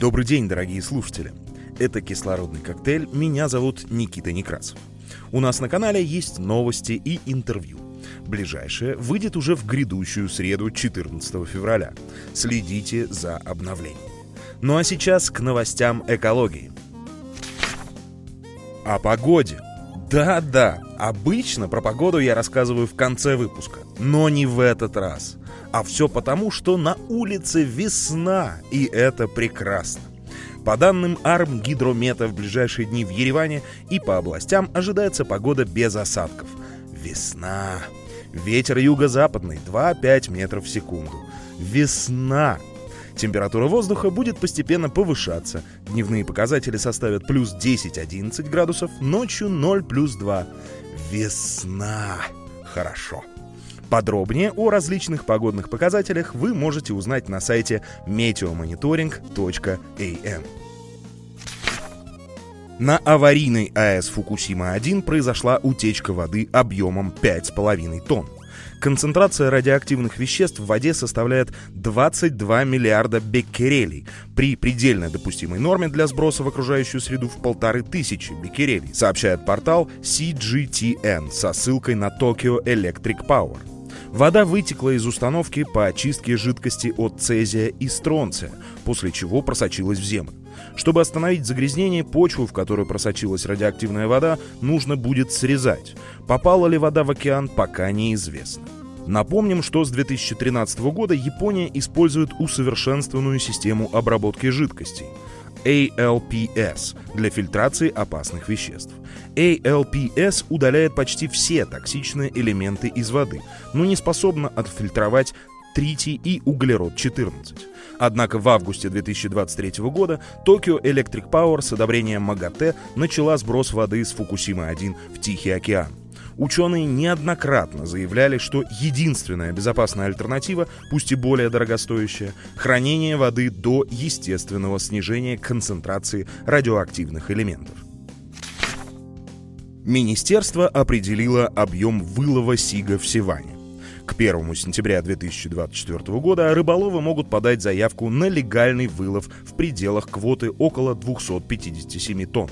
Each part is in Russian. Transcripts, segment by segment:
Добрый день, дорогие слушатели. Это «Кислородный коктейль», меня зовут Никита Некрасов. У нас на канале есть новости и интервью. Ближайшее выйдет уже в грядущую среду 14 февраля. Следите за обновлением. Ну а сейчас к новостям экологии. О погоде. Да-да, обычно про погоду я рассказываю в конце выпуска, но не в этот раз. А все потому, что на улице весна, и это прекрасно. По данным Армгидромета в ближайшие дни в Ереване и по областям ожидается погода без осадков. Весна. Ветер юго-западный 2-5 метров в секунду. Весна. Температура воздуха будет постепенно повышаться. Дневные показатели составят плюс 10-11 градусов, ночью 0 плюс 2. Весна. Хорошо. Подробнее о различных погодных показателях вы можете узнать на сайте meteomonitoring.am. На аварийной АЭС Фукусима-1 произошла утечка воды объемом 5,5 тонн. Концентрация радиоактивных веществ в воде составляет 22 миллиарда беккерелей при предельно допустимой норме для сброса в окружающую среду в полторы тысячи беккерелей, сообщает портал CGTN со ссылкой на Tokyo Electric Power. Вода вытекла из установки по очистке жидкости от цезия и стронция, после чего просочилась в землю. Чтобы остановить загрязнение, почву, в которую просочилась радиоактивная вода, нужно будет срезать. Попала ли вода в океан, пока неизвестно. Напомним, что с 2013 года Япония использует усовершенствованную систему обработки жидкостей. ALPS для фильтрации опасных веществ. ALPS удаляет почти все токсичные элементы из воды, но не способна отфильтровать тритий и углерод-14. Однако в августе 2023 года Tokyo Electric Power с одобрением МАГАТЭ начала сброс воды с Фукусимы-1 в Тихий океан. Ученые неоднократно заявляли, что единственная безопасная альтернатива, пусть и более дорогостоящая, хранение воды до естественного снижения концентрации радиоактивных элементов. Министерство определило объем вылова сига в Сиване. К 1 сентября 2024 года рыболовы могут подать заявку на легальный вылов в пределах квоты около 257 тонн.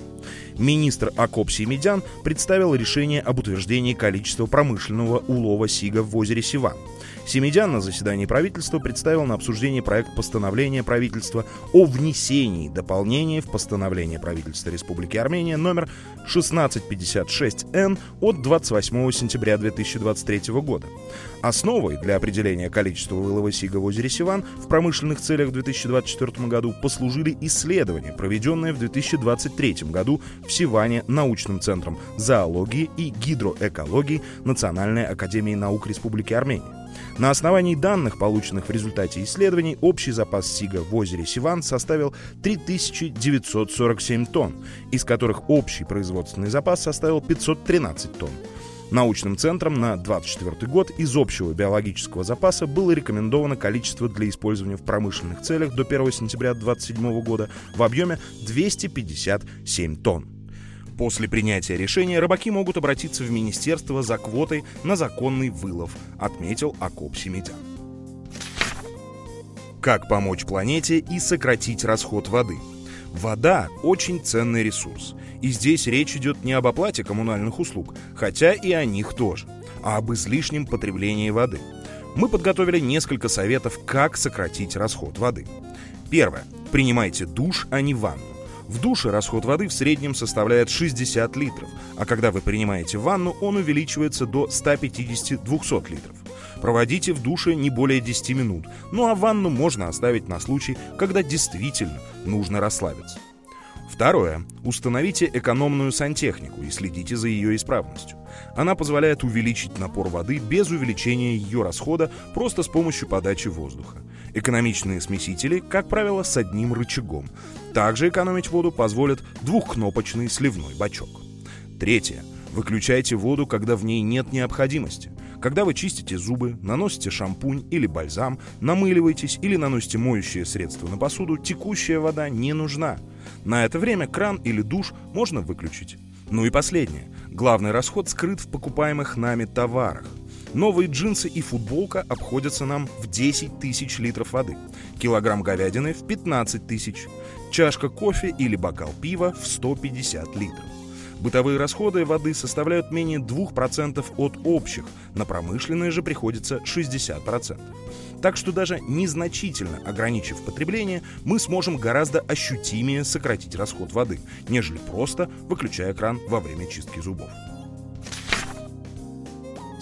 Министр Акоп Семедян представил решение об утверждении количества промышленного улова сига в озере Сиван. Семедян на заседании правительства представил на обсуждение проект постановления правительства о внесении дополнения в постановление правительства Республики Армения номер 1656-Н от 28 сентября 2023 года. Основой для определения количества вылова сига в озере Сиван в промышленных целях в 2024 году послужили исследования, проведенные в 2023 году в Сиване научным центром зоологии и гидроэкологии Национальной академии наук Республики Армения. На основании данных, полученных в результате исследований, общий запас сига в озере Сиван составил 3947 тонн, из которых общий производственный запас составил 513 тонн. Научным центром на 2024 год из общего биологического запаса было рекомендовано количество для использования в промышленных целях до 1 сентября 2027 года в объеме 257 тонн. После принятия решения рыбаки могут обратиться в министерство за квотой на законный вылов, отметил Акоп Семедян. Как помочь планете и сократить расход воды? Вода – очень ценный ресурс. И здесь речь идет не об оплате коммунальных услуг, хотя и о них тоже, а об излишнем потреблении воды. Мы подготовили несколько советов, как сократить расход воды. Первое. Принимайте душ, а не ванну. В душе расход воды в среднем составляет 60 литров, а когда вы принимаете ванну, он увеличивается до 150-200 литров. Проводите в душе не более 10 минут, ну а ванну можно оставить на случай, когда действительно нужно расслабиться. Второе. Установите экономную сантехнику и следите за ее исправностью. Она позволяет увеличить напор воды без увеличения ее расхода просто с помощью подачи воздуха. Экономичные смесители, как правило, с одним рычагом. Также экономить воду позволит двухкнопочный сливной бачок. Третье. Выключайте воду, когда в ней нет необходимости. Когда вы чистите зубы, наносите шампунь или бальзам, намыливаетесь или наносите моющее средство на посуду, текущая вода не нужна. На это время кран или душ можно выключить. Ну и последнее. Главный расход скрыт в покупаемых нами товарах. Новые джинсы и футболка обходятся нам в 10 тысяч литров воды, килограмм говядины в 15 тысяч, чашка кофе или бокал пива в 150 литров. Бытовые расходы воды составляют менее 2% от общих, на промышленные же приходится 60%. Так что даже незначительно ограничив потребление, мы сможем гораздо ощутимее сократить расход воды, нежели просто выключая кран во время чистки зубов.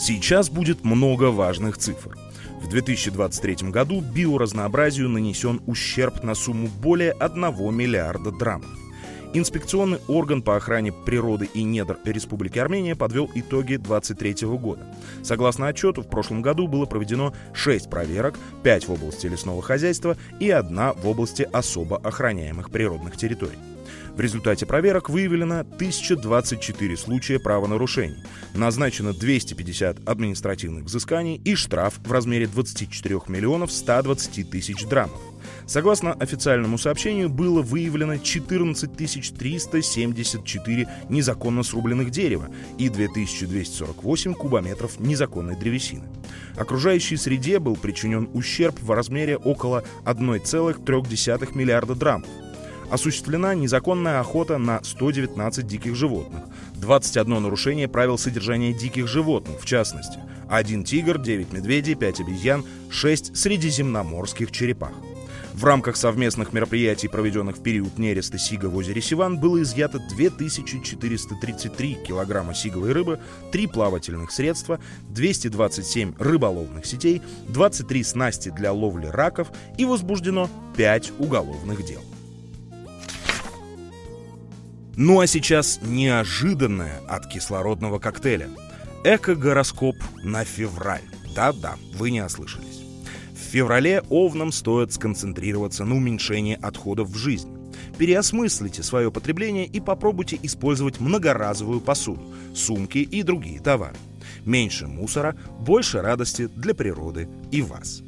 Сейчас будет много важных цифр. В 2023 году биоразнообразию нанесен ущерб на сумму более 1 миллиарда драмов. Инспекционный орган по охране природы и недр Республики Армения подвел итоги 2023 года. Согласно отчету, в прошлом году было проведено 6 проверок, 5 в области лесного хозяйства и 1 в области особо охраняемых природных территорий. В результате проверок выявлено 1024 случая правонарушений, назначено 250 административных взысканий и штраф в размере 24 миллионов 120 тысяч драмов. Согласно официальному сообщению, было выявлено 14 374 незаконно срубленных дерева и 2248 кубометров незаконной древесины. Окружающей среде был причинен ущерб в размере около 1,3 миллиарда драмов. Осуществлена незаконная охота на 119 диких животных, 21 нарушение правил содержания диких животных, в частности, один тигр, 9 медведей, 5 обезьян, 6 средиземноморских черепах. В рамках совместных мероприятий, проведенных в период нереста сига в озере Сиван, было изъято 2433 килограмма сиговой рыбы, 3 плавательных средства, 227 рыболовных сетей, 23 снасти для ловли раков и возбуждено 5 уголовных дел. Ну а сейчас неожиданное от кислородного коктейля. Эко-гороскоп на февраль. Да-да, вы не ослышались. В феврале овнам стоит сконцентрироваться на уменьшении отходов в жизни. Переосмыслите свое потребление и попробуйте использовать многоразовую посуду, сумки и другие товары. Меньше мусора, больше радости для природы и вас.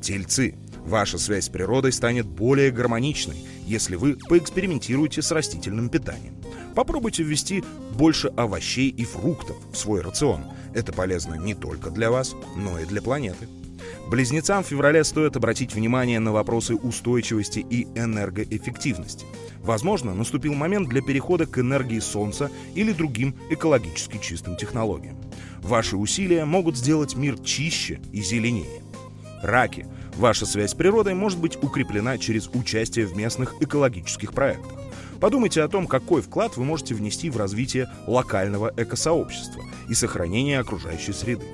Тельцы. Ваша связь с природой станет более гармоничной, если вы поэкспериментируете с растительным питанием. Попробуйте ввести больше овощей и фруктов в свой рацион. Это полезно не только для вас, но и для планеты. Близнецам в феврале стоит обратить внимание на вопросы устойчивости и энергоэффективности. Возможно, наступил момент для перехода к энергии Солнца или другим экологически чистым технологиям. Ваши усилия могут сделать мир чище и зеленее. Раки. Ваша связь с природой может быть укреплена через участие в местных экологических проектах. Подумайте о том, какой вклад вы можете внести в развитие локального экосообщества и сохранение окружающей среды.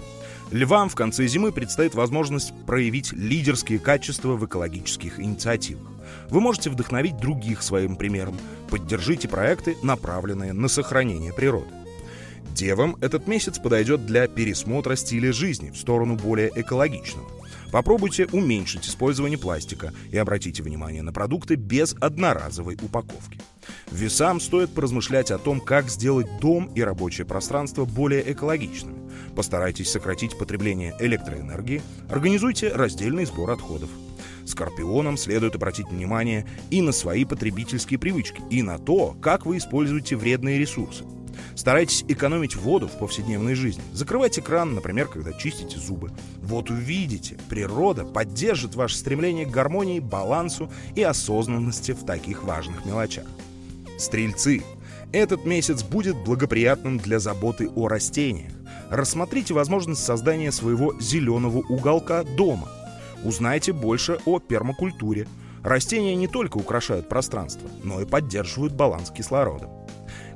Львам в конце зимы предстоит возможность проявить лидерские качества в экологических инициативах. Вы можете вдохновить других своим примером. Поддержите проекты, направленные на сохранение природы. Девам этот месяц подойдет для пересмотра стиля жизни в сторону более экологичного. Попробуйте уменьшить использование пластика и обратите внимание на продукты без одноразовой упаковки. Весам стоит поразмышлять о том, как сделать дом и рабочее пространство более экологичными. Постарайтесь сократить потребление электроэнергии, организуйте раздельный сбор отходов. Скорпионам следует обратить внимание и на свои потребительские привычки, и на то, как вы используете вредные ресурсы. Старайтесь экономить воду в повседневной жизни. Закрывайте кран, например, когда чистите зубы. Вот увидите, природа поддержит ваше стремление к гармонии, балансу и осознанности в таких важных мелочах. Стрельцы. Этот месяц будет благоприятным для заботы о растениях. Рассмотрите возможность создания своего зеленого уголка дома. Узнайте больше о пермакультуре. Растения не только украшают пространство, но и поддерживают баланс кислорода.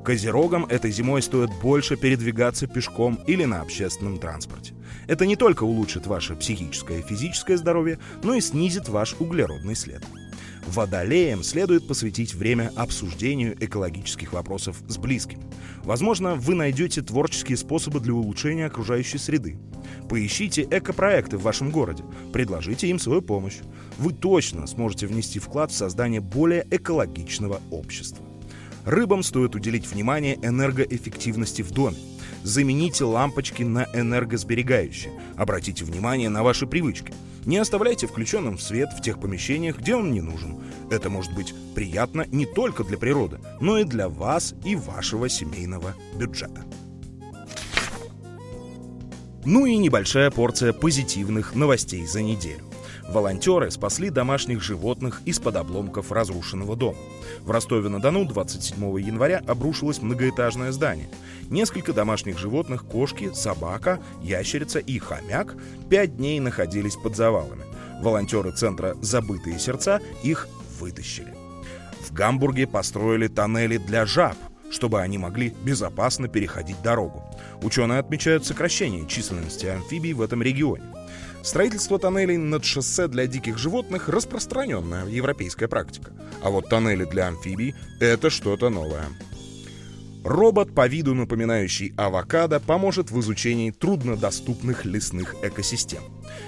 Козерогам этой зимой стоит больше передвигаться пешком или на общественном транспорте. Это не только улучшит ваше психическое и физическое здоровье, но и снизит ваш углеродный след. Водолеям следует посвятить время обсуждению экологических вопросов с близкими. Возможно, вы найдете творческие способы для улучшения окружающей среды. Поищите экопроекты в вашем городе, предложите им свою помощь. Вы точно сможете внести вклад в создание более экологичного общества. Рыбам стоит уделить внимание энергоэффективности в доме. Замените лампочки на энергосберегающие. Обратите внимание на ваши привычки. Не оставляйте включенным свет в тех помещениях, где он не нужен. Это может быть приятно не только для природы, но и для вас и вашего семейного бюджета. Ну и небольшая порция позитивных новостей за неделю. Волонтеры спасли домашних животных из-под обломков разрушенного дома. В Ростове-на-Дону 27 января обрушилось многоэтажное здание. Несколько домашних животных, кошки, собака, ящерица и хомяк пять дней находились под завалами. Волонтеры центра «Забытые сердца» их вытащили. В Гамбурге построили тоннели для жаб, чтобы они могли безопасно переходить дорогу. Ученые отмечают сокращение численности амфибий в этом регионе. Строительство тоннелей над шоссе для диких животных – распространенная европейская практика. А вот тоннели для амфибий – это что-то новое. Робот, по виду напоминающий авокадо, поможет в изучении труднодоступных лесных экосистем.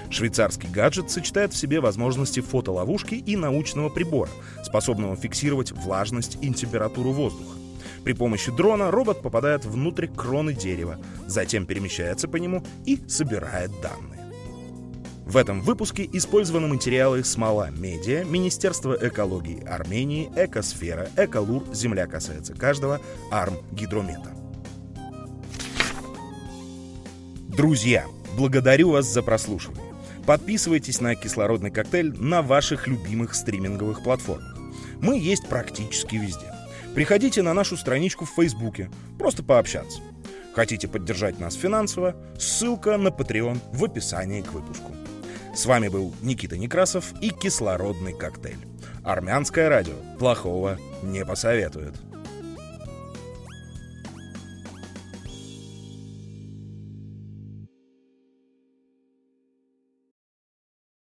Швейцарский гаджет сочетает в себе возможности фотоловушки и научного прибора, способного фиксировать влажность и температуру воздуха. При помощи дрона робот попадает внутрь кроны дерева, затем перемещается по нему и собирает данные. В этом выпуске использованы материалы «Смола Медиа», Министерство экологии Армении, «Экосфера», «Эколур», «Земля касается каждого», «Арм Гидромета». Друзья, благодарю вас за прослушивание. Подписывайтесь на «Кислородный коктейль» на ваших любимых стриминговых платформах. Мы есть практически везде. Приходите на нашу страничку в Фейсбуке, просто пообщаться. Хотите поддержать нас финансово? Ссылка на Patreon в описании к выпуску. С вами был Никита Некрасов и кислородный коктейль. Армянское радио плохого не посоветует.